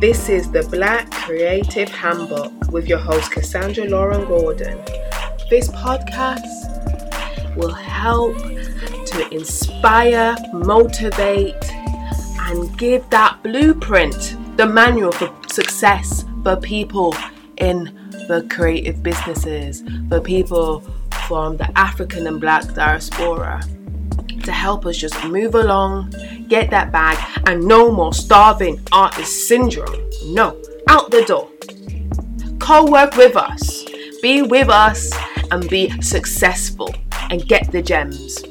This is the Black Creative Handbook with your host, Cassandra Lauren Gordon. This podcast will help to inspire, motivate, and give that blueprint, the manual for success for people in the creative businesses, for people from the African and Black diaspora to help us just move along, get that bag, and no more starving artist syndrome. No, out the door. Co work with us, be with us, and be successful and get the gems.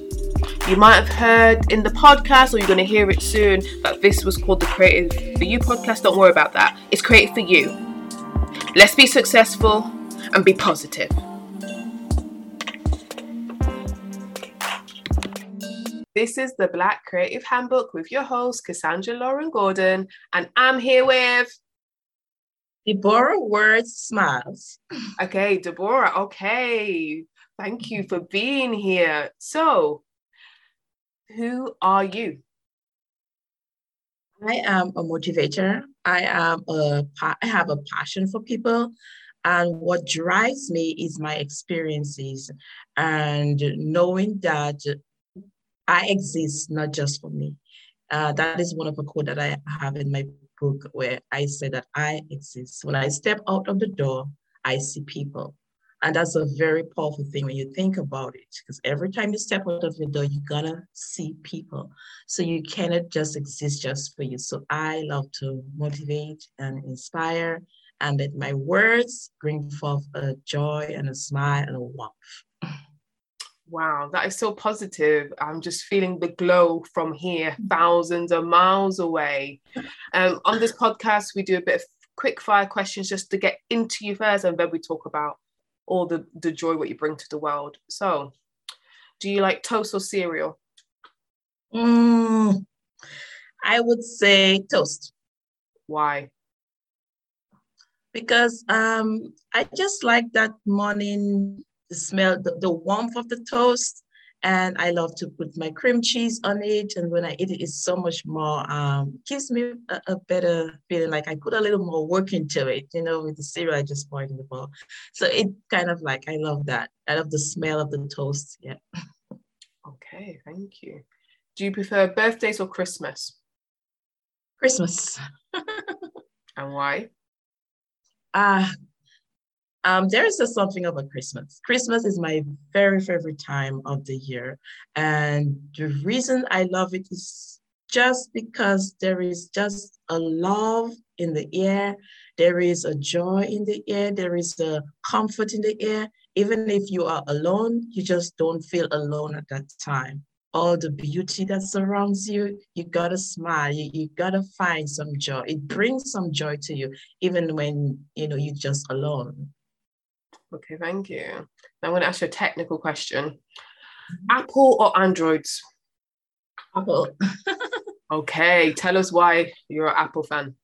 You might have heard in the podcast, or you're going to hear it soon, that this was called the Creative for You podcast. Don't worry about that. It's created for you. Let's be successful and be positive. This is the Black Creative Handbook with your host, Cassandra Lauren Gordon, and I'm here with Deborah Words Smiles. Okay, Deborah, okay. Thank you for being here. So, who are you? I am a motivator. I am a I have a passion for people and what drives me is my experiences and knowing that I exist not just for me. Uh, that is one of the quote that I have in my book where I say that I exist. When I step out of the door, I see people. And that's a very powerful thing when you think about it, because every time you step out of the door, you're gonna see people. So you cannot just exist just for you. So I love to motivate and inspire, and that my words bring forth a joy and a smile and a warmth. Wow, that is so positive. I'm just feeling the glow from here, thousands of miles away. Um, on this podcast, we do a bit of quick fire questions just to get into you first, and then we talk about all the, the joy what you bring to the world. So, do you like toast or cereal? Mm, I would say toast. Why? Because um, I just like that morning the smell, the, the warmth of the toast. And I love to put my cream cheese on it. And when I eat it, it's so much more, um, gives me a, a, better feeling like I put a little more work into it, you know, with the cereal I just poured in the bowl. So it kind of like, I love that. I love the smell of the toast. Yeah. Okay, thank you. Do you prefer birthdays or Christmas? Christmas. and why? Ah, uh, um, there is just something about Christmas. Christmas is my very favorite time of the year. And the reason I love it is just because there is just a love in the air, there is a joy in the air, there is a comfort in the air. Even if you are alone, you just don't feel alone at that time. All the beauty that surrounds you, you gotta smile, you, you gotta find some joy. It brings some joy to you, even when you know you're just alone. Okay, thank you. Now I'm going to ask you a technical question. Apple or Androids? Apple. okay, tell us why you're an Apple fan.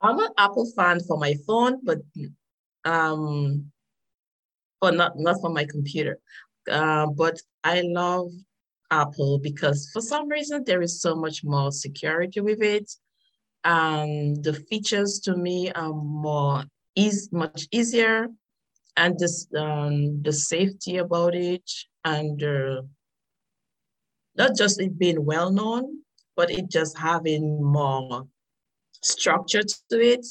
I'm an Apple fan for my phone, but um, but not not for my computer. Uh, but I love Apple because for some reason there is so much more security with it. Um, the features to me are more is much easier and this um, the safety about it and uh, not just it being well known but it just having more structure to it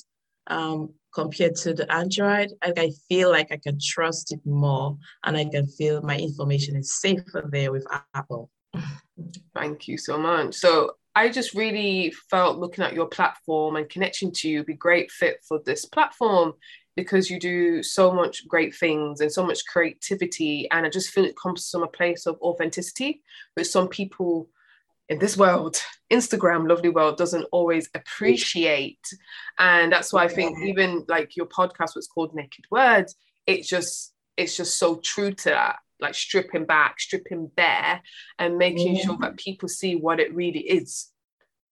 um, compared to the android. I, I feel like i can trust it more and i can feel my information is safer there with apple. Thank you so much. So I just really felt looking at your platform and connection to you be great fit for this platform because you do so much great things and so much creativity. And I just feel it comes from a place of authenticity, which some people in this world, Instagram, lovely world, doesn't always appreciate. And that's why I think even like your podcast was called Naked Words, it just it's just so true to that like stripping back, stripping bare, and making mm-hmm. sure that people see what it really is.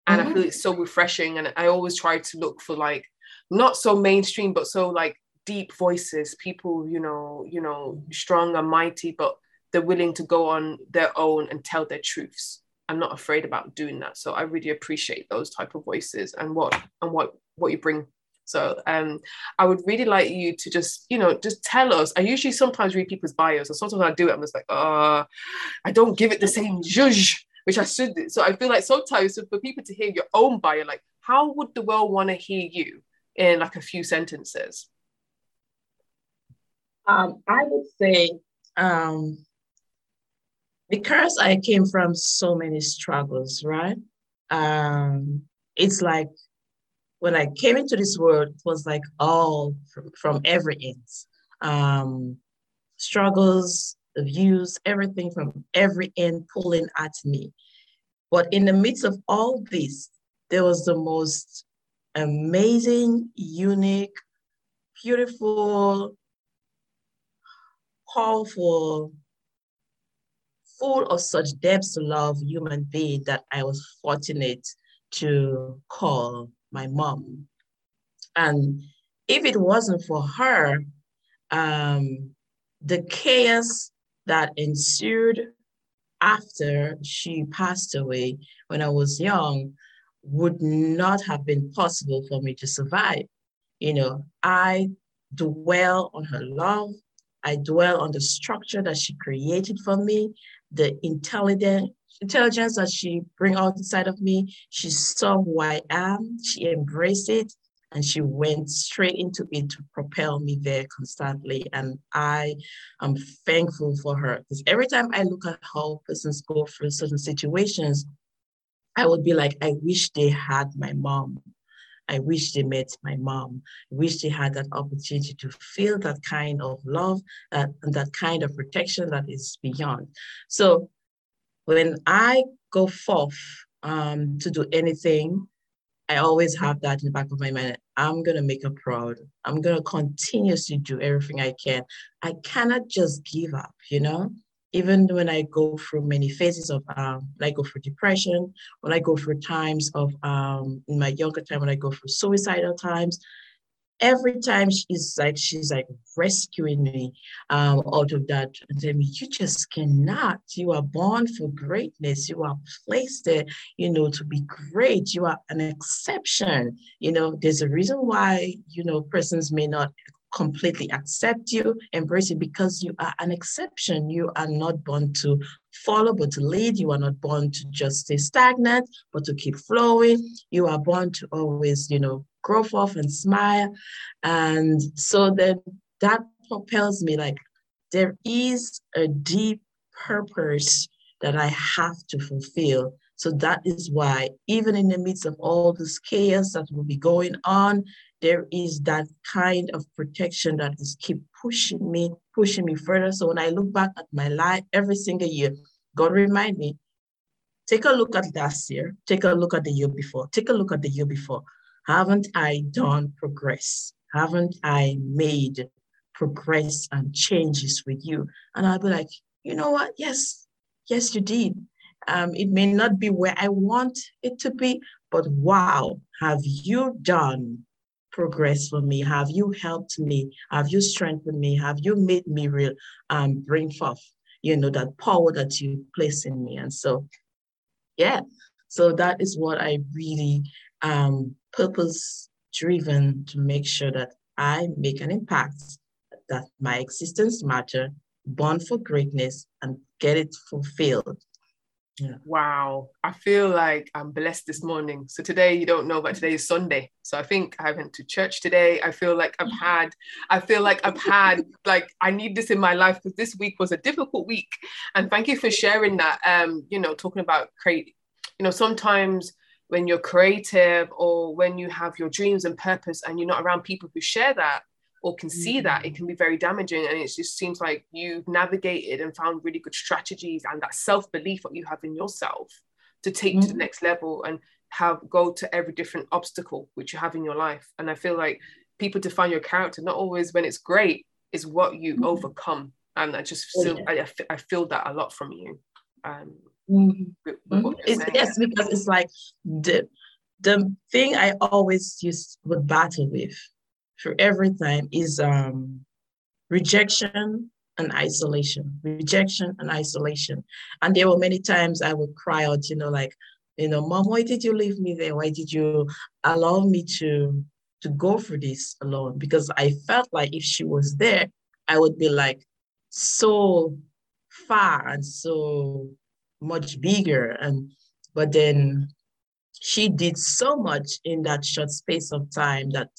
And mm-hmm. I feel it's so refreshing. And I always try to look for like not so mainstream, but so like deep voices, people, you know, you know, strong and mighty, but they're willing to go on their own and tell their truths. I'm not afraid about doing that. So I really appreciate those type of voices and what and what what you bring. So um, I would really like you to just, you know, just tell us. I usually sometimes read people's bios, and sometimes I do it. I'm just like, uh, I don't give it the same zhuzh, which I should. Do. So I feel like sometimes for people to hear your own bio, like, how would the world want to hear you in like a few sentences? Um, I would say um, because I came from so many struggles, right? Um, it's like when I came into this world, it was like all from, from every end. Um, struggles, abuse, everything from every end pulling at me. But in the midst of all this, there was the most amazing, unique, beautiful, powerful, full of such depths of love human being that I was fortunate to call my mom. And if it wasn't for her, um, the chaos that ensued after she passed away when I was young would not have been possible for me to survive. You know, I dwell on her love, I dwell on the structure that she created for me, the intelligent intelligence that she bring out inside of me. She saw who I am. She embraced it, and she went straight into it to propel me there constantly. And I am thankful for her because every time I look at how persons go through certain situations, I would be like, I wish they had my mom. I wish they met my mom. I wish they had that opportunity to feel that kind of love and that kind of protection that is beyond. So when I go forth um, to do anything, I always have that in the back of my mind. I'm gonna make her proud. I'm gonna continuously do everything I can. I cannot just give up, you know even when I go through many phases of, um, when I go through depression, when I go through times of, um, in my younger time, when I go through suicidal times, every time she's like, she's like rescuing me um, out of that and me, you just cannot, you are born for greatness. You are placed there, you know, to be great. You are an exception. You know, there's a reason why, you know, persons may not completely accept you, embrace you because you are an exception. You are not born to follow, but to lead. You are not born to just stay stagnant, but to keep flowing. You are born to always, you know, grow forth and smile. And so then that propels me like there is a deep purpose that I have to fulfill. So that is why, even in the midst of all this chaos that will be going on, there is that kind of protection that is keep pushing me, pushing me further. So when I look back at my life every single year, God remind me, take a look at last year, take a look at the year before, take a look at the year before. Haven't I done progress? Haven't I made progress and changes with you? And I'll be like, you know what? Yes, yes, you did. Um, it may not be where I want it to be, but wow, have you done progress for me? Have you helped me? Have you strengthened me? Have you made me real um, bring forth, you know, that power that you place in me? And so, yeah, so that is what I really um, purpose driven to make sure that I make an impact, that my existence matter, born for greatness, and get it fulfilled yeah. Wow. I feel like I'm blessed this morning. So today you don't know, but today is Sunday. So I think I went to church today. I feel like I've had, I feel like I've had, like I need this in my life because this week was a difficult week. And thank you for sharing that. Um, you know, talking about create, you know, sometimes when you're creative or when you have your dreams and purpose and you're not around people who share that, or can see that it mm. can be very damaging and it just seems like you've navigated and found really good strategies and that self-belief that you have in yourself to take mm-hmm. to the mm. next level and have go to every different obstacle which you have in your life and i feel like people define your character not always when it's great is what you mm-hmm. overcome and i just feel yeah. I, I feel that a lot from you um mm-hmm. mm-hmm. yes because it's like the the thing i always used would battle with for every time is um, rejection and isolation, rejection and isolation. And there were many times I would cry out, you know, like, you know, mom, why did you leave me there? Why did you allow me to to go through this alone? Because I felt like if she was there, I would be like so far and so much bigger. And but then she did so much in that short space of time that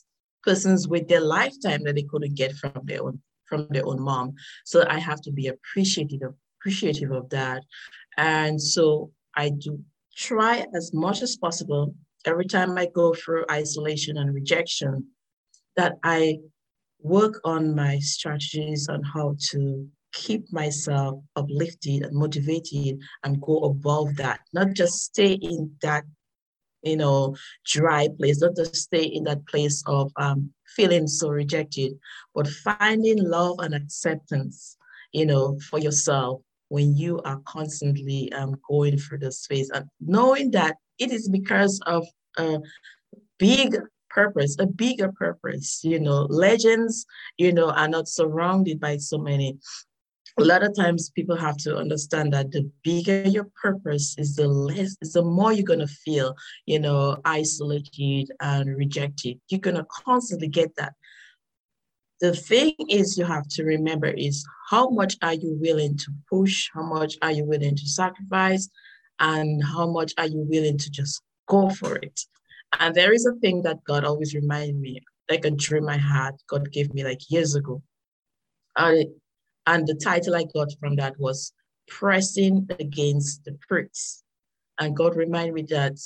persons with their lifetime that they couldn't get from their own from their own mom. So I have to be appreciative appreciative of that. And so I do try as much as possible every time I go through isolation and rejection that I work on my strategies on how to keep myself uplifted and motivated and go above that, not just stay in that you know, dry place, not just stay in that place of um, feeling so rejected, but finding love and acceptance, you know, for yourself when you are constantly um, going through this phase. And knowing that it is because of a big purpose, a bigger purpose, you know, legends, you know, are not surrounded by so many a lot of times people have to understand that the bigger your purpose is the less is the more you're going to feel you know isolated and rejected. You're going to constantly get that. The thing is you have to remember is how much are you willing to push how much are you willing to sacrifice and how much are you willing to just go for it. And there is a thing that god always reminded me like a dream i had god gave me like years ago. And and the title I got from that was Pressing Against the Pricks. And God reminded me that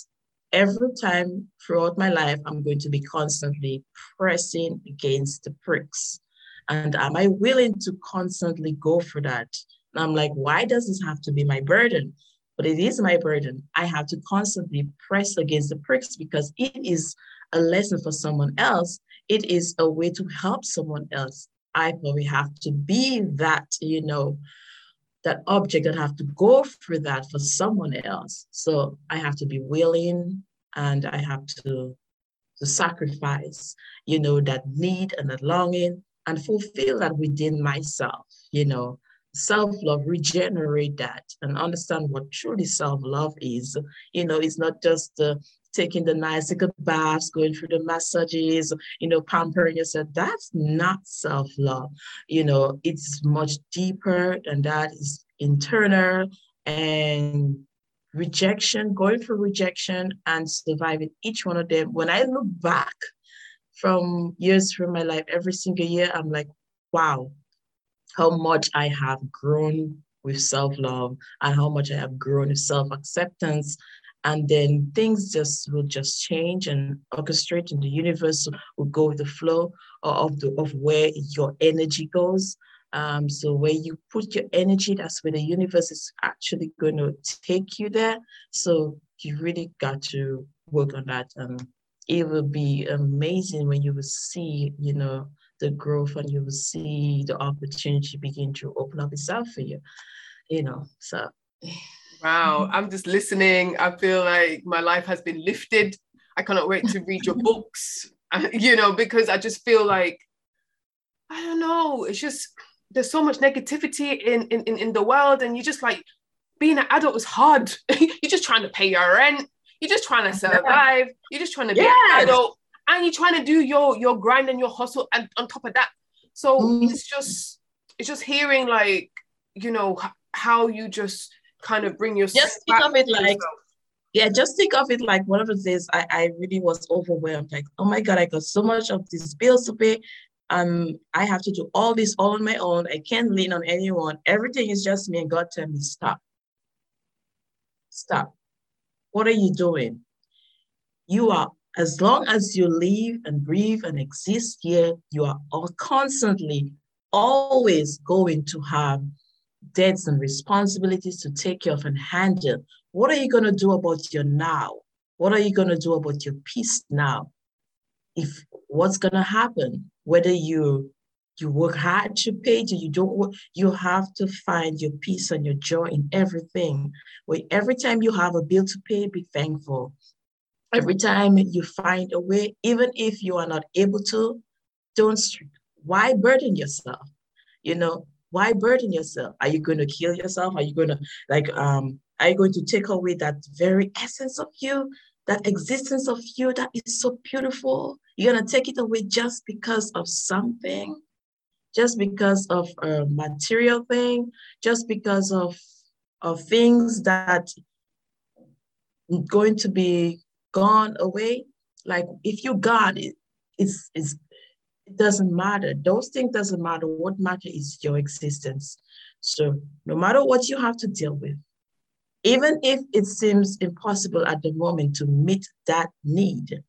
every time throughout my life, I'm going to be constantly pressing against the pricks. And am I willing to constantly go for that? And I'm like, why does this have to be my burden? But it is my burden. I have to constantly press against the pricks because it is a lesson for someone else. It is a way to help someone else. I probably have to be that, you know, that object that have to go through that for someone else. So I have to be willing and I have to to sacrifice, you know, that need and that longing and fulfill that within myself, you know, self-love, regenerate that and understand what truly self-love is. You know, it's not just the taking the nice baths, going through the massages, you know, pampering yourself. That's not self love. You know, it's much deeper than that. It's internal and rejection, going through rejection and surviving each one of them. When I look back from years through my life, every single year, I'm like, wow, how much I have grown with self love and how much I have grown with self acceptance and then things just will just change and orchestrate and the universe will go with the flow of the of where your energy goes. Um, so where you put your energy that's where the universe is actually going to take you there. So you really got to work on that. And it will be amazing when you will see you know the growth and you will see the opportunity begin to open up itself for you you know so Wow. I'm just listening. I feel like my life has been lifted. I cannot wait to read your books, you know, because I just feel like, I don't know, it's just, there's so much negativity in, in, in the world. And you're just like, being an adult is hard. you're just trying to pay your rent. You're just trying to survive. You're just trying to be yes. an adult. And you're trying to do your, your grind and your hustle and on top of that. So mm. it's just, it's just hearing like, you know, how you just kind of bring your just think of it like yourself. yeah just think of it like one of the days I, I really was overwhelmed. Like oh my god i got so much of these bills to pay. Um i have to do all this all on my own. I can't lean on anyone. Everything is just me and god tell me stop. Stop. What are you doing? You are as long as you live and breathe and exist here you are all constantly always going to have debts and responsibilities to take care of and handle. What are you going to do about your now? What are you going to do about your peace now? If what's going to happen, whether you you work hard to pay to you don't work, you have to find your peace and your joy in everything. Where every time you have a bill to pay, be thankful. Every time you find a way, even if you are not able to, don't why burden yourself? You know, why burden yourself? Are you going to kill yourself? Are you going to like um are you going to take away that very essence of you, that existence of you that is so beautiful? You're going to take it away just because of something, just because of a material thing, just because of, of things that going to be gone away. Like if you God, it, it's, it's, it doesn't matter. Those things doesn't matter. What matter is your existence. So no matter what you have to deal with, even if it seems impossible at the moment to meet that need,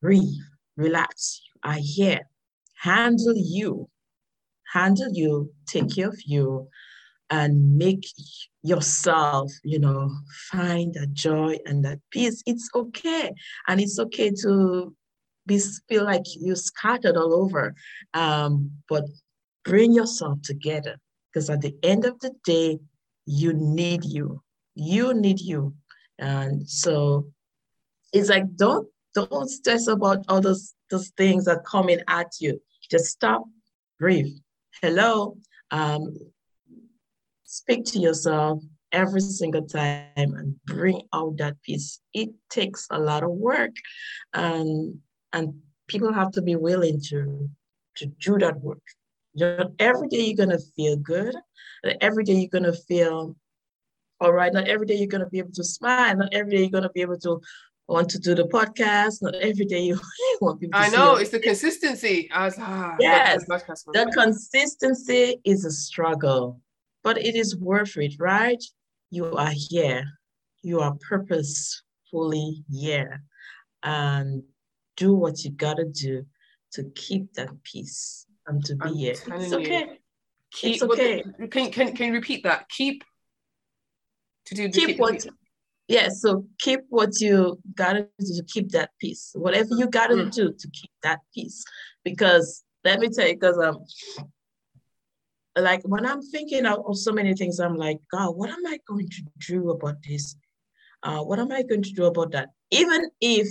breathe, relax. Are here. Handle you. Handle you, take care of you, and make yourself, you know, find that joy and that peace. It's okay. And it's okay to be feel like you're scattered all over. Um, but bring yourself together because at the end of the day, you need you you need you. And so it's like don't don't stress about all those those things that coming at you. Just stop, breathe. Hello. Um, speak to yourself every single time and bring out that peace. It takes a lot of work. And and people have to be willing to to do that work. every day you're gonna feel good. Every day you're gonna feel all right, not every day you're going to be able to smile. Not every day you're going to be able to want to do the podcast. Not every day you want people I know, it's the consistency. I was, ah, yes, the consistency is a struggle, but it is worth it, right? You are here. You are purposefully here. And do what you got to do to keep that peace and to be I'm here. It's okay. You. Keep, it's okay. Can, can, can you repeat that? Keep to do keep what yeah so keep what you gotta do to keep that peace whatever you gotta mm. do to keep that peace because let me tell you because um like when i'm thinking of, of so many things i'm like god what am i going to do about this uh, what am i going to do about that even if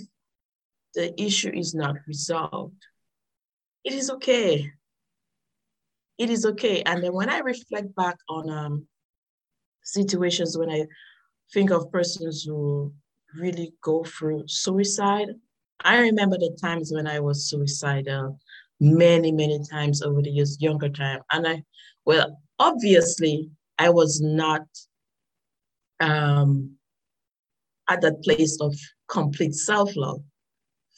the issue is not resolved it is okay it is okay and then when i reflect back on um situations when I think of persons who really go through suicide. I remember the times when I was suicidal many, many times over the years, younger time. And I, well, obviously, I was not um, at that place of complete self love.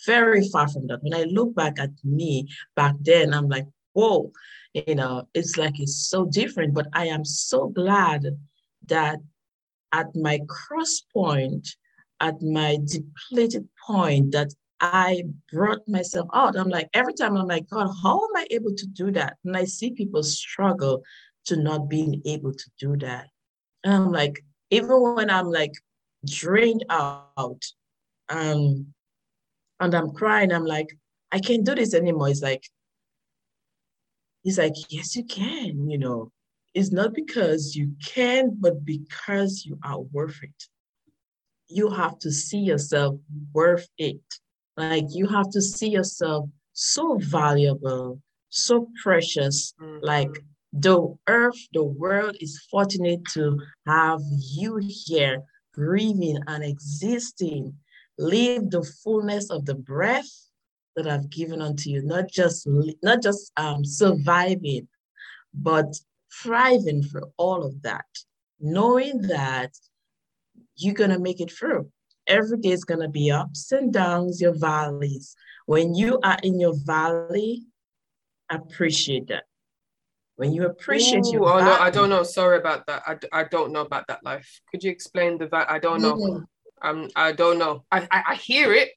Very far from that. When I look back at me back then, I'm like, whoa, you know, it's like it's so different. But I am so glad that at my cross point, at my depleted point, that I brought myself out. I'm like, every time I'm like, God, how am I able to do that? And I see people struggle to not being able to do that. And I'm like, even when I'm like drained out, um, and I'm crying, I'm like, I can't do this anymore. It's like, he's like, yes, you can, you know It's not because you can, but because you are worth it. You have to see yourself worth it. Like you have to see yourself so valuable, so precious. Mm-hmm. Like the earth, the world is fortunate to have you here, breathing and existing. Live the fullness of the breath that I've given unto you, not just not just um, surviving, but thriving for all of that, knowing that you're going to make it through. Every day is going to be ups and downs, your valleys. When you are in your valley, appreciate that. When you appreciate Ooh, your oh, valley, no, I don't know. Sorry about that. I, I don't know about that life. Could you explain the? I don't know. Mm-hmm. Um, I don't know. I, I, I hear it,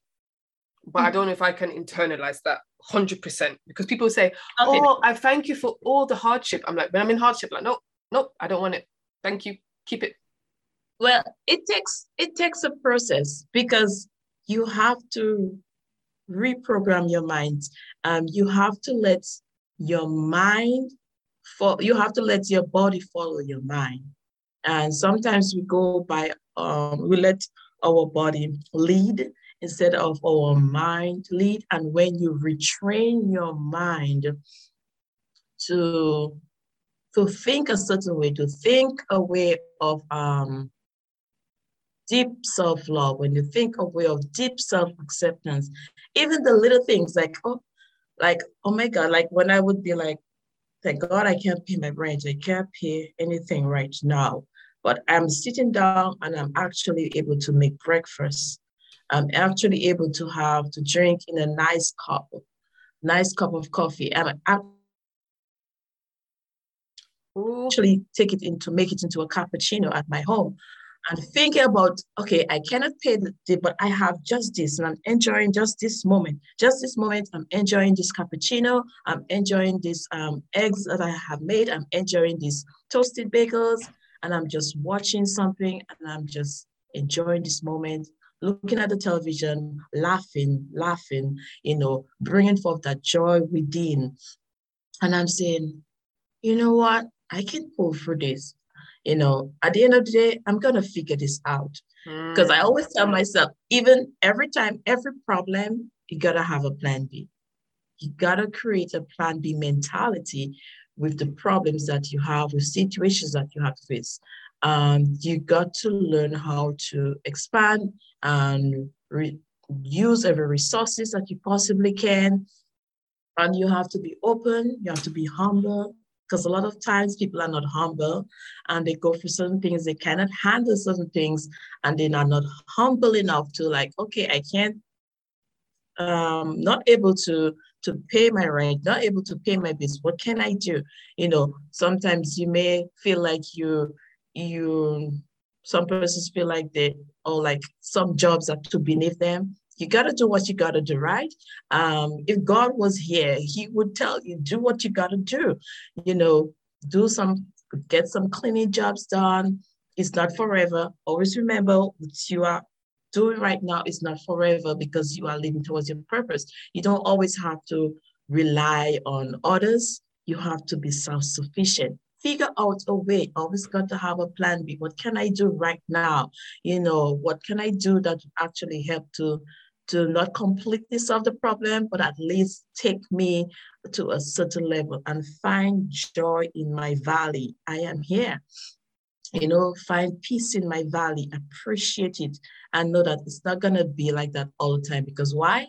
but mm-hmm. I don't know if I can internalize that. 100% because people say, okay. Oh, I thank you for all the hardship. I'm like, when I'm in hardship, like, no, no, I don't want it. Thank you. Keep it. Well, it takes it takes a process because you have to reprogram your mind. Um, you have to let your mind for you have to let your body follow your mind. And sometimes we go by um, we let our body lead instead of our mind lead. And when you retrain your mind to to think a certain way, to think a way of um, deep self-love, when you think a way of deep self-acceptance, even the little things like, oh, like, oh my God, like when I would be like, thank God I can't pay my rent, I can't pay anything right now. But I'm sitting down and I'm actually able to make breakfast. I'm actually able to have to drink in a nice cup, nice cup of coffee. And I actually take it into make it into a cappuccino at my home and thinking about, okay, I cannot pay the but I have just this, and I'm enjoying just this moment. Just this moment, I'm enjoying this cappuccino. I'm enjoying these um, eggs that I have made. I'm enjoying these toasted bagels, and I'm just watching something, and I'm just enjoying this moment, looking at the television, laughing, laughing, you know, bringing forth that joy within. And I'm saying, you know what? I can pull through this you know, at the end of the day, I'm going to figure this out. Because mm. I always tell myself, even every time, every problem, you got to have a plan B. You got to create a plan B mentality with the problems that you have, with situations that you have to face. Um, you got to learn how to expand and re- use every resources that you possibly can. And you have to be open, you have to be humble, because a lot of times people are not humble and they go through certain things they cannot handle certain things and they are not humble enough to like okay i can't um not able to to pay my rent not able to pay my bills what can i do you know sometimes you may feel like you you some persons feel like they or like some jobs are too beneath them you got to do what you got to do, right? Um, if God was here, He would tell you, do what you got to do. You know, do some, get some cleaning jobs done. It's not forever. Always remember what you are doing right now is not forever because you are living towards your purpose. You don't always have to rely on others. You have to be self sufficient figure out a way. Always got to have a plan B. What can I do right now? You know, what can I do that actually help to to not completely solve the problem, but at least take me to a certain level and find joy in my valley. I am here. You know, find peace in my valley, appreciate it, and know that it's not to be like that all the time. Because why?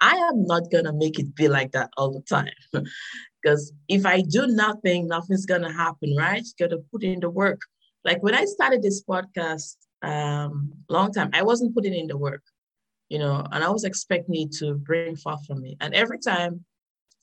I am not to make it be like that all the time. Because if I do nothing, nothing's to happen, right? You got to put in the work. Like when I started this podcast um, long time, I wasn't putting in the work you know, and I was expecting it to bring forth from me. And every time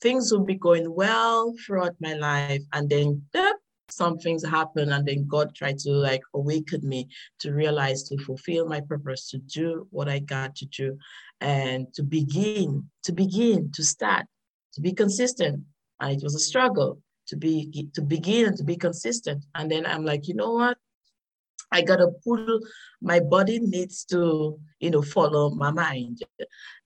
things would be going well throughout my life, and then yep, some things happen, and then God tried to like awaken me to realize to fulfill my purpose, to do what I got to do, and to begin, to begin, to start, to be consistent. And it was a struggle to be to begin to be consistent. And then I'm like, you know what? I gotta pull, my body needs to, you know, follow my mind.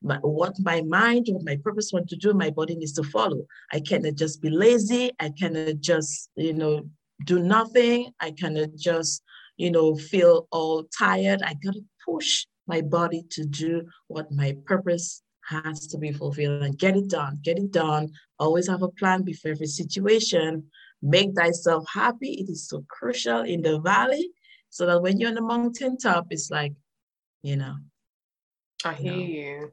My, what my mind, what my purpose want to do, my body needs to follow. I cannot just be lazy. I cannot just, you know, do nothing. I cannot just, you know, feel all tired. I gotta push my body to do what my purpose has to be fulfilled and get it done. Get it done. Always have a plan before every situation. Make thyself happy. It is so crucial in the valley so that when you're on the mountain top, it's like, you know. I hear you. you.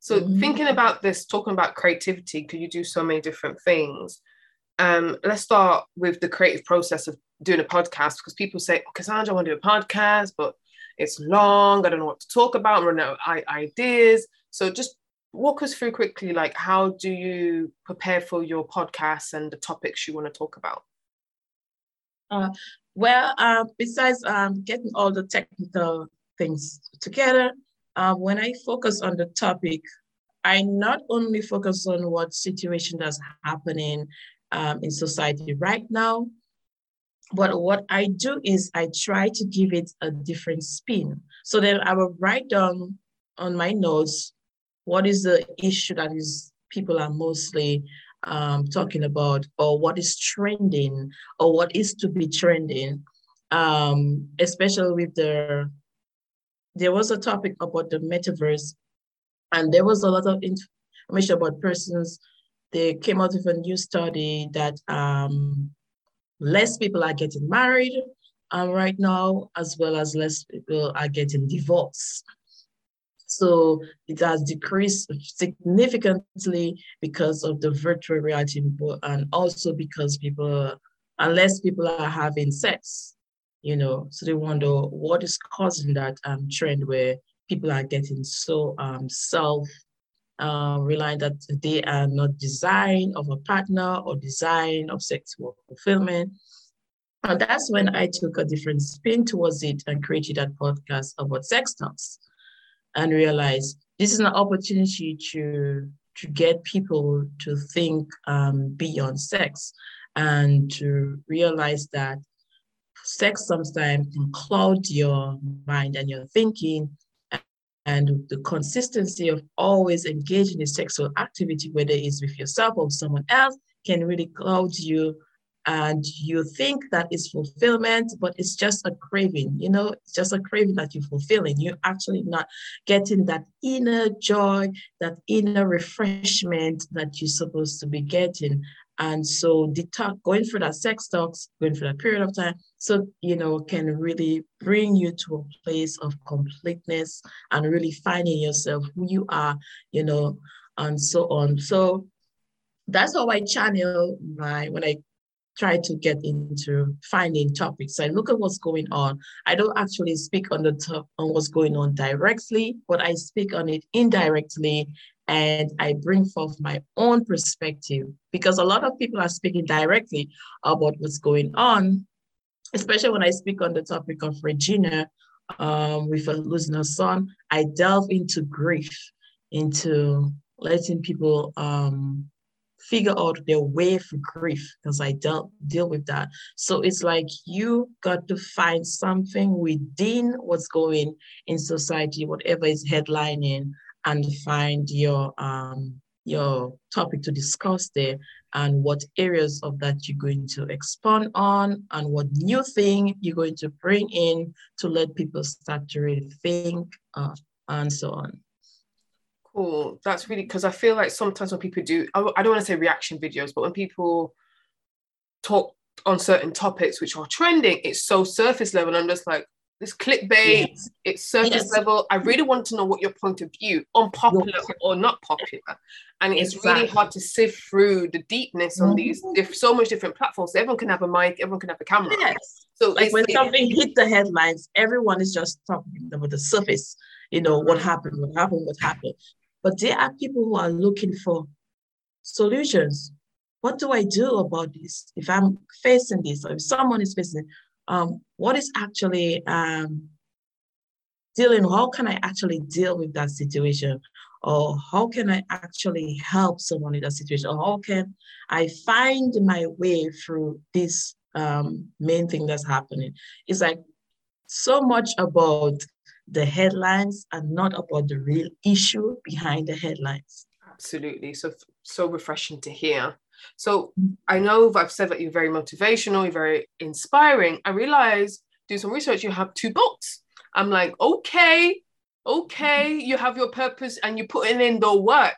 So mm-hmm. thinking about this, talking about creativity, because you do so many different things. Um, let's start with the creative process of doing a podcast because people say, Cassandra, I want to do a podcast, but it's long. I don't know what to talk about. I'm running out of ideas. So just walk us through quickly, like how do you prepare for your podcast and the topics you want to talk about? Uh, well, uh, besides um, getting all the technical things together, uh, when I focus on the topic, I not only focus on what situation that's happening um, in society right now, but what I do is I try to give it a different spin. So then I will write down on my notes what is the issue that is people are mostly um, talking about or what is trending or what is to be trending, um, especially with the, there was a topic about the metaverse and there was a lot of information about persons. They came out with a new study that um, less people are getting married um, right now, as well as less people are getting divorced. So it has decreased significantly because of the virtual reality and also because people, unless people are having sex, you know, so they wonder what is causing that um, trend where people are getting so um, self uh, relying that they are not design of a partner or design of sexual fulfillment. And that's when I took a different spin towards it and created that podcast about sex detox and realize this is an opportunity to to get people to think um, beyond sex and to realize that sex sometimes can cloud your mind and your thinking and the consistency of always engaging in sexual activity, whether it's with yourself or someone else, can really cloud you and you think that is fulfillment, but it's just a craving, you know, it's just a craving that you're fulfilling. You're actually not getting that inner joy, that inner refreshment that you're supposed to be getting. And so detox, going through that sex detox, going through that period of time, so you know, can really bring you to a place of completeness and really finding yourself who you are, you know, and so on. So that's how I channel my when I try to get into finding topics. I look at what's going on. I don't actually speak on the top on what's going on directly, but I speak on it indirectly and I bring forth my own perspective because a lot of people are speaking directly about what's going on, especially when I speak on the topic of Regina um, with losing her son. I delve into grief, into letting people um, figure out their way through grief because I dealt deal with that. So it's like you got to find something within what's going in society, whatever is headlining, and find your um your topic to discuss there and what areas of that you're going to expand on and what new thing you're going to bring in to let people start to really think uh, and so on. Cool. That's really because I feel like sometimes when people do, I, I don't want to say reaction videos, but when people talk on certain topics which are trending, it's so surface level. I'm just like, this clickbait, yes. it's surface yes. level. I really want to know what your point of view, unpopular or not popular. And it's exactly. really hard to sift through the deepness mm-hmm. on these diff- so much different platforms. Everyone can have a mic, everyone can have a camera. Yes. So like when something hit the headlines, everyone is just talking about the surface. You know, what happened, what happened, what happened. But there are people who are looking for solutions. What do I do about this? If I'm facing this, or if someone is facing, um, what is actually um, dealing? How can I actually deal with that situation? Or how can I actually help someone in that situation? Or how can I find my way through this um, main thing that's happening? It's like so much about the headlines and not about the real issue behind the headlines. Absolutely. So so refreshing to hear. So I know I've said that you're very motivational, you're very inspiring. I realize do some research, you have two books. I'm like, okay, okay, you have your purpose and you're putting in the work.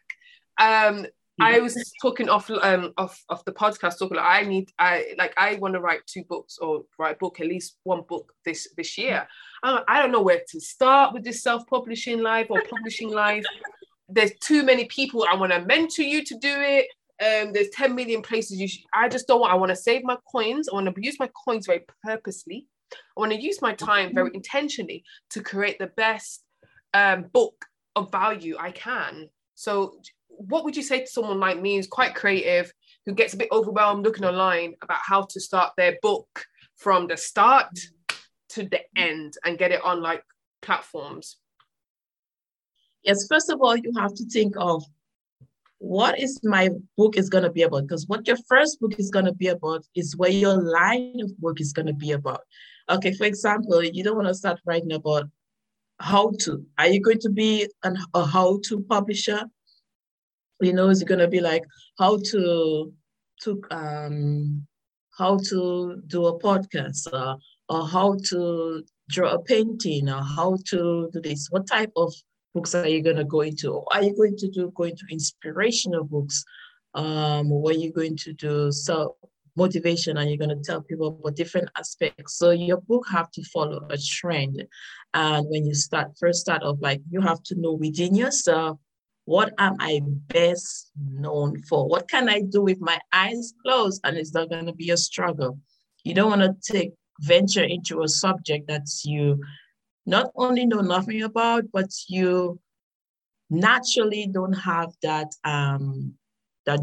Um, I was talking off um off, off the podcast talking like I need I like I want to write two books or write a book at least one book this this year. I, don't know where to start with this self-publishing life or publishing life. There's too many people I want to mentor you to do it. Um, there's 10 million places you should, I just don't want I want to save my coins. I want to use my coins very purposely. I want to use my time very intentionally to create the best um, book of value I can. So what would you say to someone like me who's quite creative, who gets a bit overwhelmed looking online about how to start their book from the start to the end and get it on like platforms? Yes, first of all, you have to think of what is my book is going to be about because what your first book is going to be about is where your line of work is going to be about okay for example you don't want to start writing about how to are you going to be an, a how to publisher you know is it going to be like how to to um how to do a podcast or, or how to draw a painting or how to do this? What type of books are you going to go into? Or are you going to do going to inspirational books? Um what are you going to do? So motivation and you're going to tell people about different aspects? So your book have to follow a trend. And when you start first start off like you have to know within yourself what am i best known for? What can i do with my eyes closed? And it's not going to be a struggle. You don't want to take venture into a subject that you not only know nothing about but you naturally don't have that um, that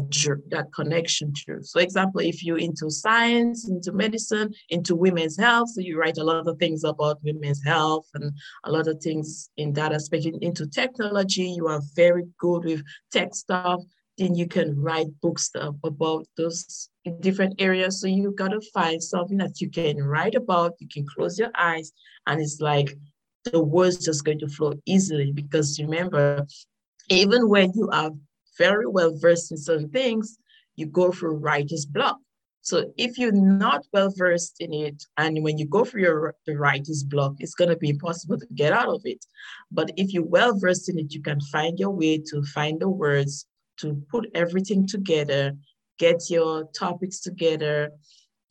that connection to. So, example, if you're into science, into medicine, into women's health, so you write a lot of things about women's health and a lot of things in that aspect. Into technology, you are very good with tech stuff. Then you can write books about those different areas. So you've got to find something that you can write about. You can close your eyes, and it's like the words just going to flow easily because remember, even when you are very well versed in certain things, you go through writer's block. So if you're not well versed in it, and when you go through your the writer's block, it's going to be impossible to get out of it. But if you're well versed in it, you can find your way to find the words, to put everything together, get your topics together,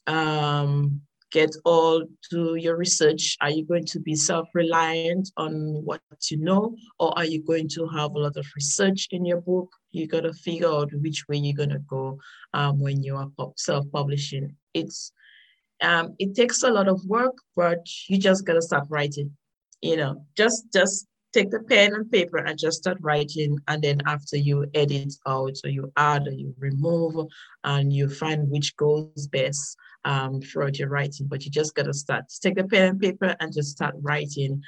um, get all to your research? Are you going to be self-reliant on what you know, or are you going to have a lot of research in your book? You got to figure out which way you're to go um, when you are self-publishing. It's um, it takes a lot of work, but you just gotta start writing. You know, just just take the pen and paper and just start writing. And then after you edit out, or you add, or you remove, and you find which goes best um, throughout your writing, but you just got to start. Take the pen and paper and just start writing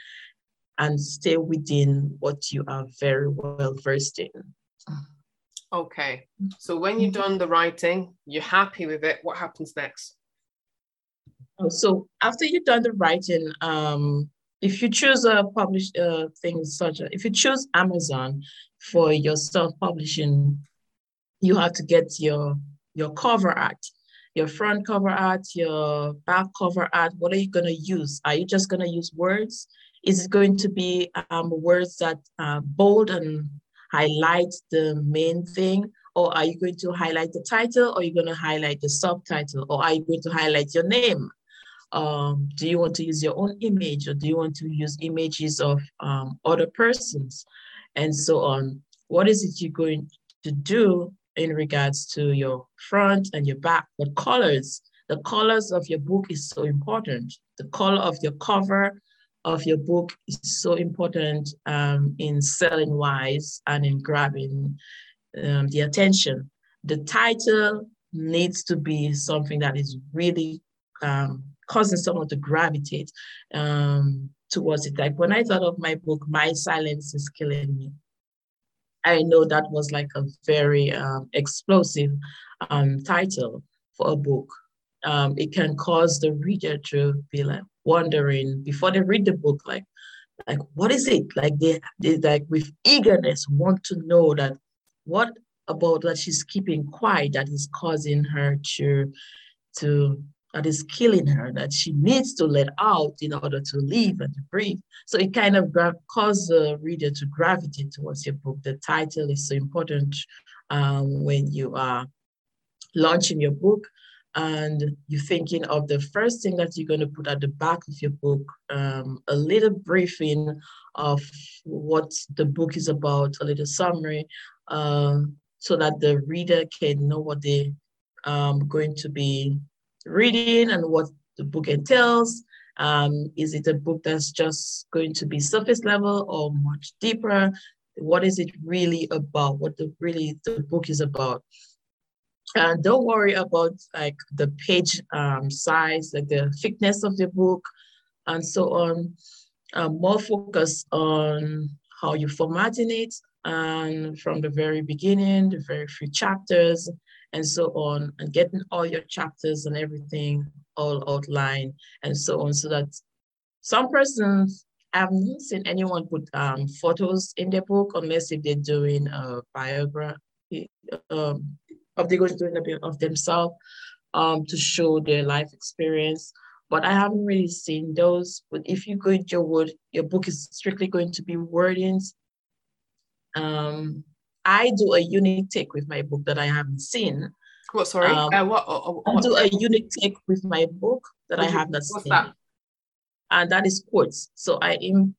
and stay within what you are very well versed in. Okay. So when you've done the writing, you're happy with it, what happens next? Oh, so after you've done the writing, um, if you choose a publish uh, such as if you choose Amazon for your self-publishing, you have to get your your cover art your front cover art, your back cover art, what are you going to use? Are you just going to use words? Is it going to be um, words that bold and highlight the main thing? Or are you going to highlight the title? Or are you going to highlight the subtitle? Or are you going to highlight your name? Um, do you want to use your own image or do you want to use images of um, other persons and so on? What is it you're going to do in regards to your front and your back, but colors, the colors of your book is so important. The color of your cover of your book is so important um, in selling wise and in grabbing um, the attention. The title needs to be something that is really um, causing someone to gravitate um, towards it. Like when I thought of my book, My Silence is Killing Me, I know that was like a very um, explosive um, title for a book. Um, it can cause the reader to be like wondering before they read the book, like, like what is it? Like they, they like with eagerness want to know that what about that she's keeping quiet that is causing her to to that is killing her that she needs to let out in order to live and to breathe. So it kind of gra- causes the reader to gravitate towards your book. The title is so important um, when you are launching your book and you're thinking of the first thing that you're going to put at the back of your book, um, a little briefing of what the book is about, a little summary, uh, so that the reader can know what they're um, going to be reading and what the book entails. Um, is it a book that's just going to be surface level or much deeper? What is it really about? What the really the book is about? And don't worry about like the page um, size, like the thickness of the book, and so on. Um, more focus on how you formatting it, and from the very beginning, the very few chapters, and so on, and getting all your chapters and everything all outlined and so on, so that some persons I haven't seen anyone put um, photos in their book unless if they're doing a biography um, of they're going a bit of themselves um, to show their life experience. But I haven't really seen those. But if you go into your word, your book is strictly going to be wordings. Um, I do a unique take with my book that I haven't seen. What? Sorry. Um, uh, what, uh, what, I do a unique take with my book that I have not what's seen. That? And that is quotes. So I am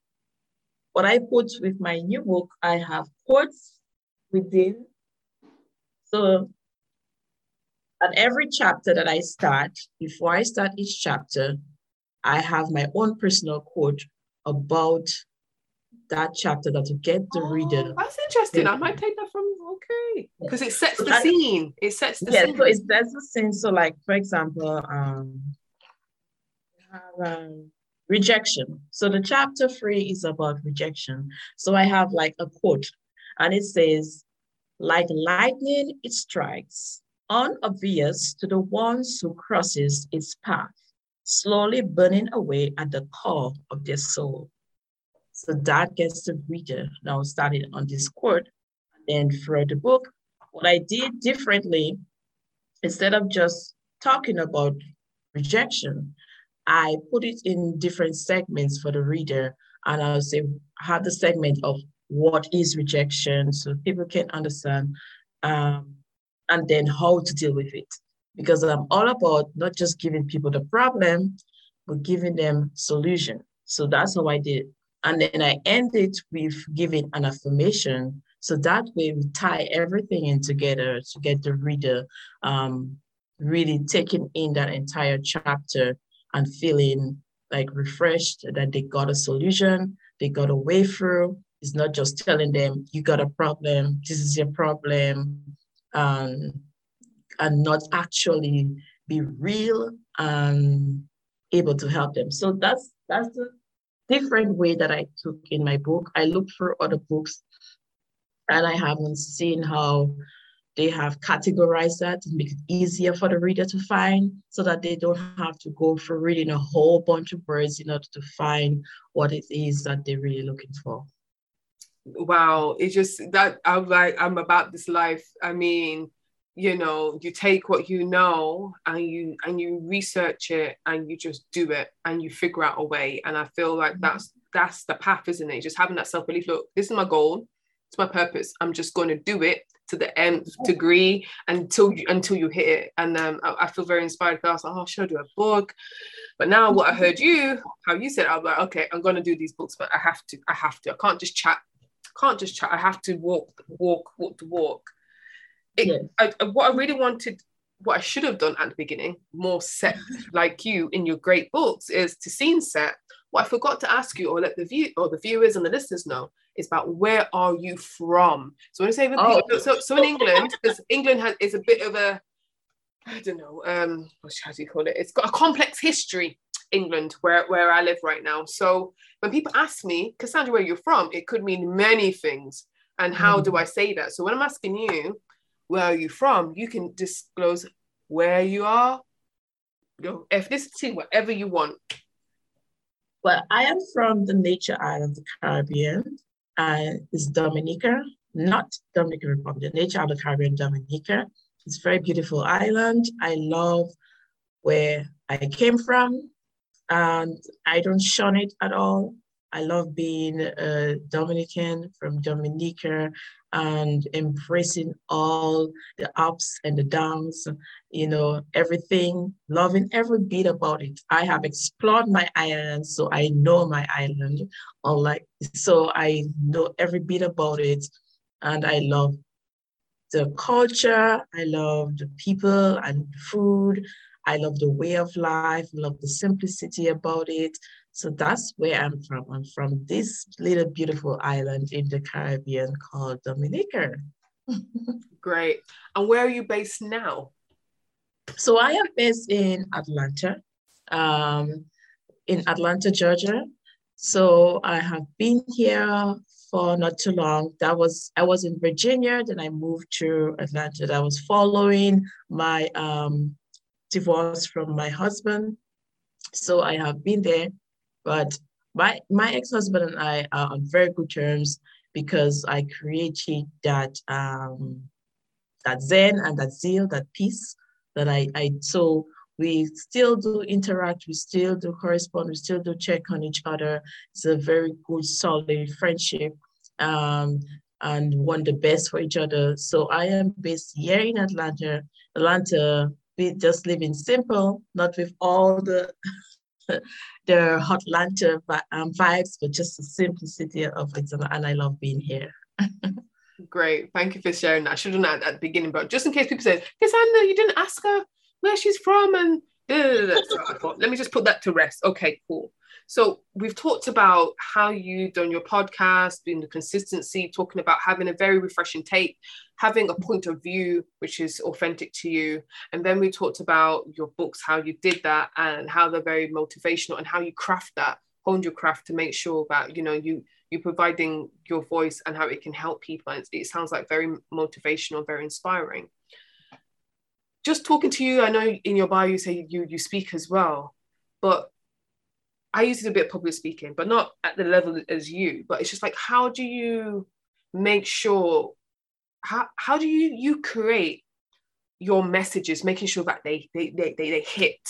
what I put with my new book, I have quotes within. So at every chapter that I start, before I start each chapter, I have my own personal quote about that chapter that to get the oh, reader. That's interesting. I might take that from okay because it sets the scene. It sets the yeah, scene. so it sets the scene. So, like for example, um, um, rejection. So the chapter three is about rejection. So I have like a quote, and it says, "Like lightning, it strikes." Unobvious to the ones who crosses its path slowly burning away at the core of their soul. So that gets the reader now started on this quote. And then throughout the book, what I did differently, instead of just talking about rejection, I put it in different segments for the reader. And I'll say, have the segment of what is rejection so people can understand, um, and then how to deal with it because I'm all about not just giving people the problem, but giving them solution. So that's how I did. And then I end it with giving an affirmation. So that way we tie everything in together to get the reader um, really taking in that entire chapter and feeling like refreshed that they got a solution, they got a way through. It's not just telling them you got a problem, this is your problem, um, and not actually be real and able to help them. So that's that's the different way that I took in my book. I looked for other books and I haven't seen how they have categorized that to make it easier for the reader to find so that they don't have to go for reading a whole bunch of words in order to find what it is that they're really looking for. Wow, it's just that I'm like, I'm about this life. I mean, you know you take what you know and you and you research it and you just do it and you figure out a way. And i feel like mm-hmm. that's that's the path isn't it? Just having that self-belief look this is my goal. It's my purpose. I'm just going to do it to the nth degree until you until you hit it. And um, I, I, feel very inspired because i was like oh should i do a book? But now what i heard you how you said i'm like okay i'm going to do these books but i have to i have to. I can't just chat can't just chat. I have to walk walk walk the walk it, yes. I, I, what I really wanted, what I should have done at the beginning, more set like you in your great books, is to scene set. What I forgot to ask you, or let the view or the viewers and the listeners know, is about where are you from. So when I say oh. so, so in England, because England has is a bit of a, I don't know, um, how do you call it? It's got a complex history. England, where where I live right now. So when people ask me, Cassandra, where you're from, it could mean many things. And how mm. do I say that? So when I'm asking you, where are you from, you can disclose where you are, your ethnicity, whatever you want. Well, I am from the nature island of the Caribbean. Uh, it's Dominica, not Dominican Republic, the nature of the Caribbean, Dominica. It's a very beautiful island. I love where I came from, and I don't shun it at all. I love being a Dominican from Dominica and embracing all the ups and the downs, you know, everything, loving every bit about it. I have explored my island, so I know my island. Unlike, so I know every bit about it, and I love the culture. I love the people and food. I love the way of life. I love the simplicity about it. So that's where I'm from. I'm from this little beautiful island in the Caribbean called Dominica. Great. And where are you based now? So I am based in Atlanta, um, in Atlanta, Georgia. So I have been here for not too long. That was I was in Virginia, then I moved to Atlanta. That was following my um, divorce from my husband. So I have been there but my my ex-husband and I are on very good terms because I created that um that zen and that zeal, that peace that I I so we still do interact, we still do correspond, we still do check on each other. It's a very good, solid friendship. Um, and want the best for each other. So I am based here in Atlanta, Atlanta, we just living simple, not with all the the Atlanta um, vibes, but just the simplicity of it. And I love being here. Great. Thank you for sharing that. I should have done that at the beginning, but just in case people say, Cassandra, you didn't ask her where she's from and let me just put that to rest. Okay, cool. So we've talked about how you've done your podcast, being the consistency, talking about having a very refreshing take, having a point of view which is authentic to you. And then we talked about your books, how you did that and how they're very motivational and how you craft that, honed your craft to make sure that, you know, you you're providing your voice and how it can help people. And it sounds like very motivational, very inspiring. Just talking to you, I know in your bio you say you you speak as well, but I use it a bit public speaking, but not at the level as you. But it's just like, how do you make sure? How how do you you create your messages, making sure that they they they they, they hit?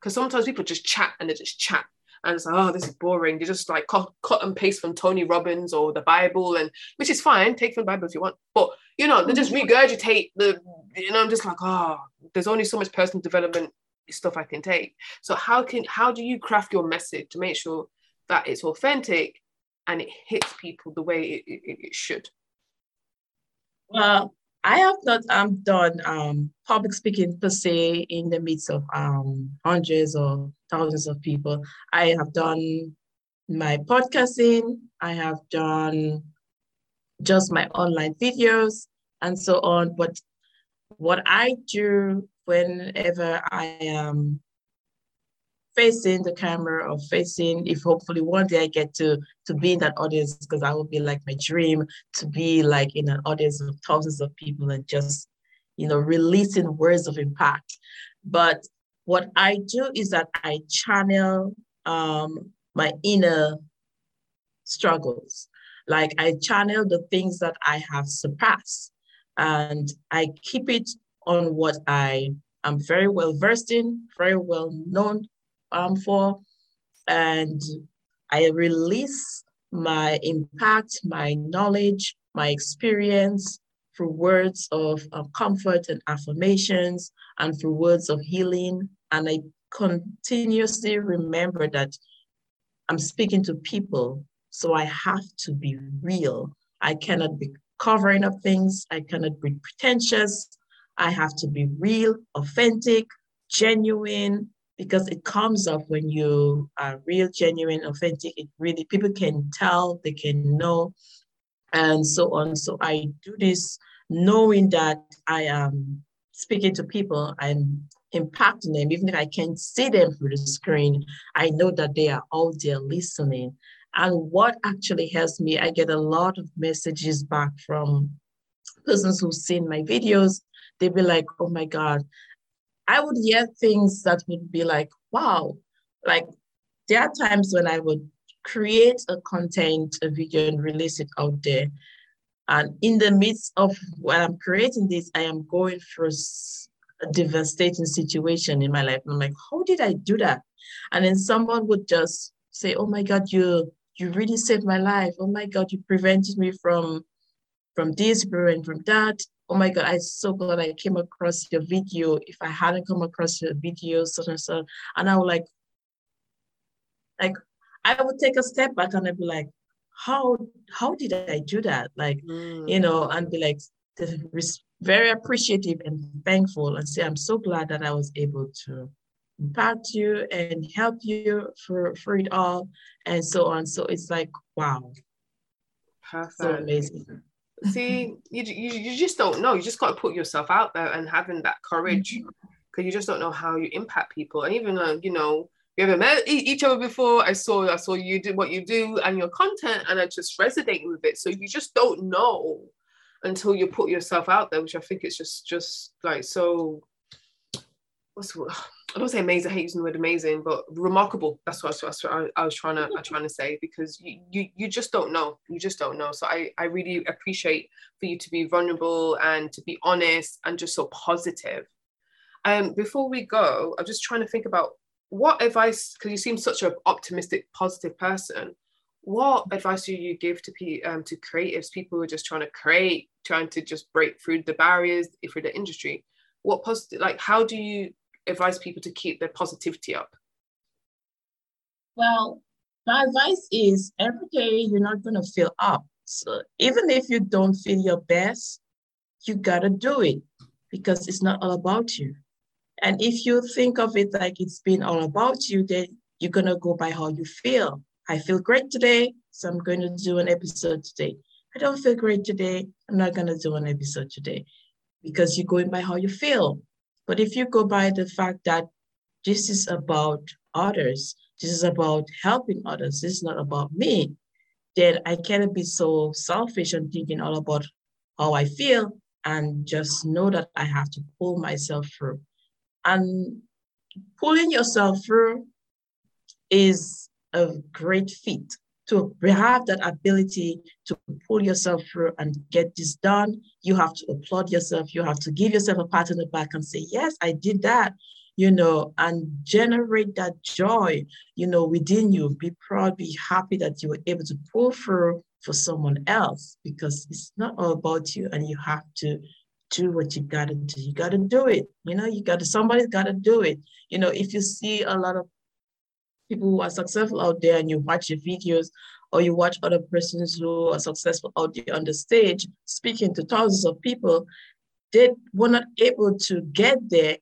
Because sometimes people just chat and they just chat, and it's like, oh, this is boring. They just like cut, cut and paste from Tony Robbins or the Bible, and which is fine. Take from the Bible if you want, but you know, they just mm-hmm. regurgitate the. You know, I'm just like, oh, there's only so much personal development stuff I can take. So how can how do you craft your message to make sure that it's authentic and it hits people the way it, it, it should? Well, I have not um, done um, public speaking per se in the midst of um, hundreds or thousands of people. I have done my podcasting, I have done just my online videos and so on. But what I do whenever I am facing the camera or facing, if hopefully one day I get to to be in that audience, because I would be like my dream to be like in an audience of thousands of people and just, you know, releasing words of impact. But what I do is that I channel um, my inner struggles. Like I channel the things that I have surpassed and I keep it on what I am very well versed in, very well known for, and I release my impact, my knowledge, my experience through words of um, comfort and affirmations and through words of healing. And I continuously remember that I'm speaking to people, so I have to be real. I cannot be covering up things. I cannot be pretentious. I have to be real, authentic, genuine, because it comes up when you are real, genuine, authentic. It really, people can tell, they can know, and so on. So I do this knowing that I am speaking to people, I'm impacting them, even if I can't see them through the screen, I know that they are out there listening. And what actually helps me, I get a lot of messages back from persons who've seen my videos they'd be like, oh my God. I would hear things that would be like, wow. Like there are times when I would create a content, a video, and release it out there. And in the midst of when I'm creating this, I am going through a devastating situation in my life. I'm like, how did I do that? And then someone would just say, oh my God, you you really saved my life. Oh my God, you prevented me from from this, prevented from that oh my God, I'm so glad I came across your video. If I hadn't come across your video, such and so, and I would like, like, I would take a step back and I'd be like, how how did I do that? Like, mm. you know, and be like very appreciative and thankful and say, I'm so glad that I was able to impact you and help you for, for it all and so on. So it's like, wow. Perfect. So amazing see you, you, you just don't know. You just got to put yourself out there and having that courage because mm-hmm. you just don't know how you impact people. And even uh, you know we haven't met each other before. I saw i saw you do what you do and your content and i just resonate with it. So you just don't know until you put yourself out there which i think it's just just like so what's I don't say amazing. I hate using the word amazing, but remarkable. That's what, that's what I, I, was trying to I'm trying to say because you, you you just don't know. You just don't know. So I I really appreciate for you to be vulnerable and to be honest and just so positive. Um, before we go, I'm just trying to think about what advice because you seem such an optimistic, positive person. what advice do you give to pe- um, to creatives, people who are just trying to create, trying to just break through the barriers for the industry? What positive, like, how do you advise people to keep their positivity up? Well, my advice is every day you're not going to feel up. So even if you don't feel your best, you got to do it because it's not all about you. And if you think of it like it's been all about you, then you're going to go by how you feel. I feel great today, so I'm going to do an episode today. I don't feel great today, I'm not going to do an episode today because you're going by how you feel. But if you go by the fact that this is about others, this is about helping others, this is not about me, then I cannot be so selfish and thinking all about how I feel and just know that I have to pull myself through. And pulling yourself through is a great feat to have that ability to pull yourself through and get this done, you have to applaud yourself. You have to give yourself a pat on the back and say, Yes, I did that, you know, and generate that joy, you know, within you. Be proud, be happy that you were able to pull through for someone else because it's not all about you and you have to do what you gotta do. You gotta do it. You know, you gotta somebody's gotta do it. You know, if you see a lot of people who are successful out there and you watch your videos or you watch other persons who are successful out there on the stage speaking to thousands of people, they were not able to get there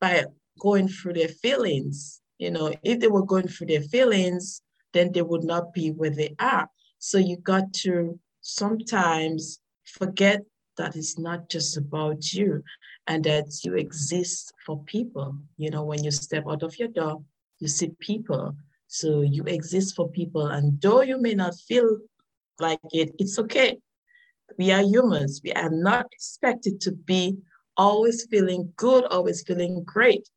by going through their feelings. You know, if they were going through their feelings, then they would not be where they are. So you got to sometimes forget that it's not just about you and that you exist for people. You know, when you step out of your door, you see people. So you exist for people. And though you may not feel like it, it's okay. We are humans. We are not expected to be always feeling good, always feeling great.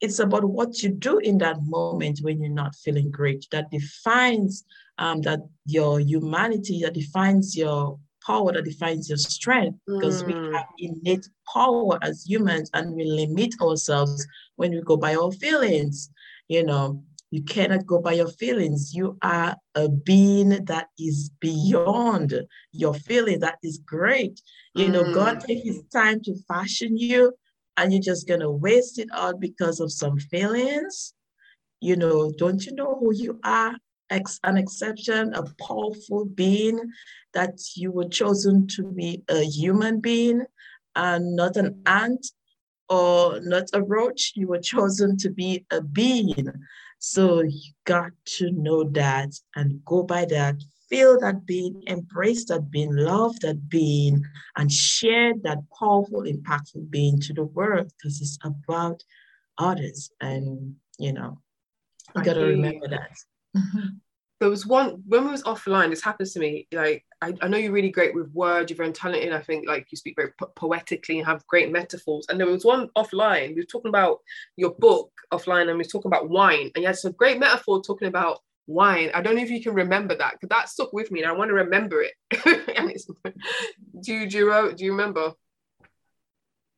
It's about what you do in that moment when you're not feeling great that defines um, that your humanity, that defines your power, that defines your strength. Because mm. we have innate power as humans and we limit ourselves when we go by our feelings. You know, you cannot go by your feelings. You are a being that is beyond your feeling. That is great. You know, mm. God take his time to fashion you and you're just gonna waste it all because of some feelings. You know, don't you know who you are? Ex- an exception, a powerful being that you were chosen to be a human being and not an ant or not a roach, you were chosen to be a being. So you got to know that and go by that, feel that being, embrace that being, love that being, and share that powerful, impactful being to the world because it's about others. And, you know, you got to remember that. Mm-hmm. There was one when we was offline this happens to me like I, I know you're really great with words you're very talented i think like you speak very po- poetically and have great metaphors. And there was one offline we were talking about your book offline and we were talking about wine and you had some great metaphor talking about wine. I don't know if you can remember that because that stuck with me and i want to remember it. Do, you, do, you, do you remember?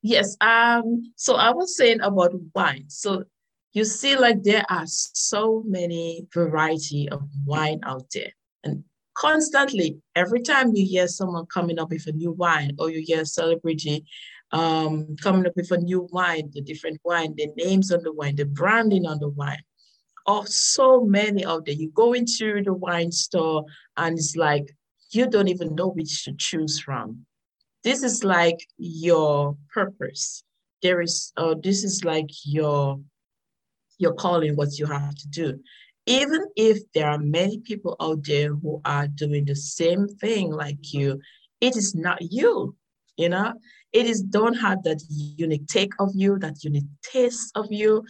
Yes um so i was saying about wine. So you see like there are so many variety of wine out there. And constantly every time you hear someone coming up with a new wine or you hear a celebrity um, coming up with a new wine the different wine the names on the wine the branding on the wine oh so many out there. You go into the wine store and it's like you don't even know which to choose from. This is like your purpose. There is uh, this is like your your calling, what you have to do. Even if there are many people out there who are doing the same thing like you, it is not you, you know? It is don't have that unique take of you, that unique taste of you.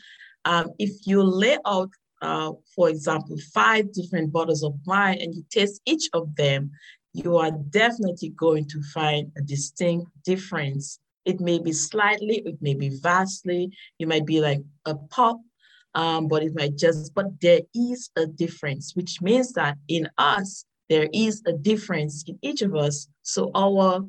Um, if you lay out, uh, for example, five different bottles of wine and you taste each of them, you are definitely going to find a distinct difference. It may be slightly, it may be vastly. You might be like a pop um, but it might just, but there is a difference, which means that in us, there is a difference in each of us. So our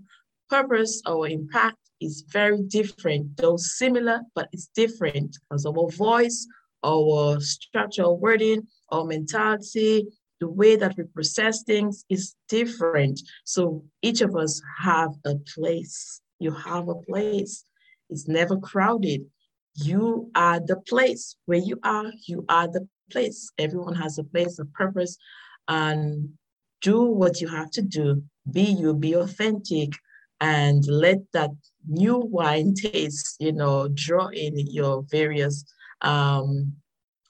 purpose, our impact is very different, though similar, but it's different because our voice, our structural wording, our mentality, the way that we process things is different. So each of us have a place. You have a place. It's never crowded. You are the place. Where you are, you are the place. Everyone has a place, a purpose, and do what you have to do. Be you, be authentic, and let that new wine taste, you know, draw in your various um,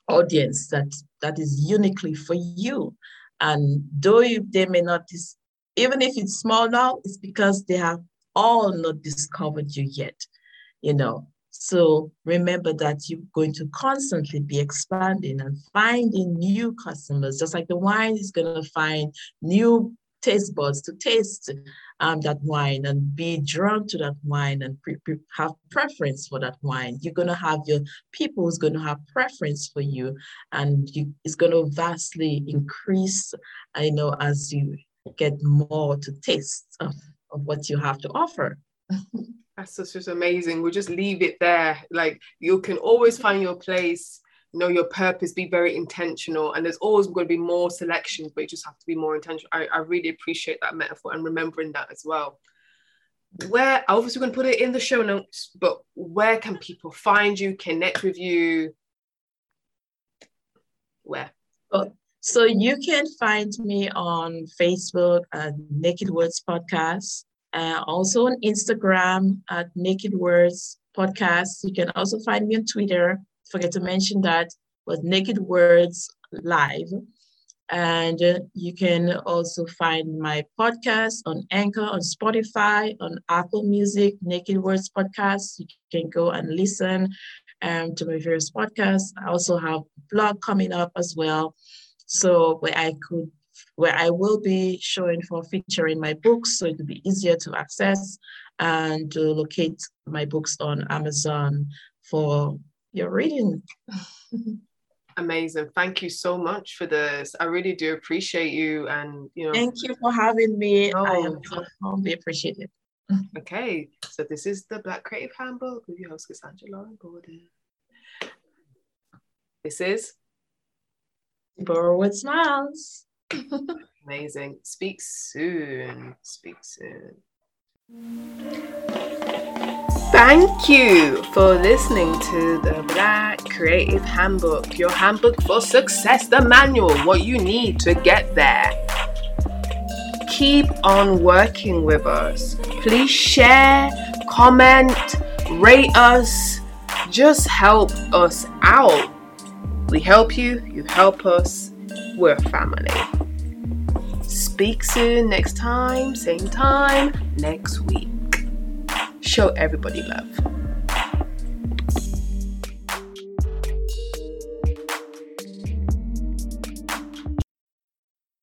audience that that is uniquely for you. And though you, they may not, dis- even if it's small now, it's because they have all not discovered you yet, you know. So remember that you're going to constantly be expanding and finding new customers, just like the wine is going to find new taste buds to taste um, that wine and be drawn to that wine and pre- pre- have preference for that wine. You're going to have your people who's going to have preference for you, and you, it's going to vastly increase. I know as you get more to taste of, of what you have to offer. That's just amazing. We'll just leave it there. Like you can always find your place know your purpose, be very intentional. And there's always going to be more selections, but you just have to be more intentional. I, I really appreciate that metaphor and remembering that as well. Where obviously we're going to put it in the show notes, but where can people find you, connect with you? Where? Oh, so you can find me on Facebook at Naked Words Podcast, uh, also on Instagram at Naked Words Podcast. You can also find me on Twitter forget to mention that was Naked Words Live. And uh, you can also find my podcast on Anchor, on Spotify, on Apple Music, Naked Words Podcast. You can go and listen um, to my various podcasts. I also have a blog coming up as well. So where I could where I will be showing for featuring my books, so it will be easier to access and to locate my books on Amazon for your reading. Amazing. Thank you so much for this. I really do appreciate you and you know Thank you for having me. Oh. I am profoundly appreciated. Okay, so this is the Black Creative Handbook with your host Cassandra Lauren Gordon. This is Borrow with Smiles. Amazing. Speak soon. Speak soon. Thank you for listening to the Black Creative Handbook, your handbook for success, the manual, what you need to get there. Keep on working with us. Please share, comment, rate us, just help us out. We help you, you help us, we're family. Speak soon next time, same time, next week show everybody love.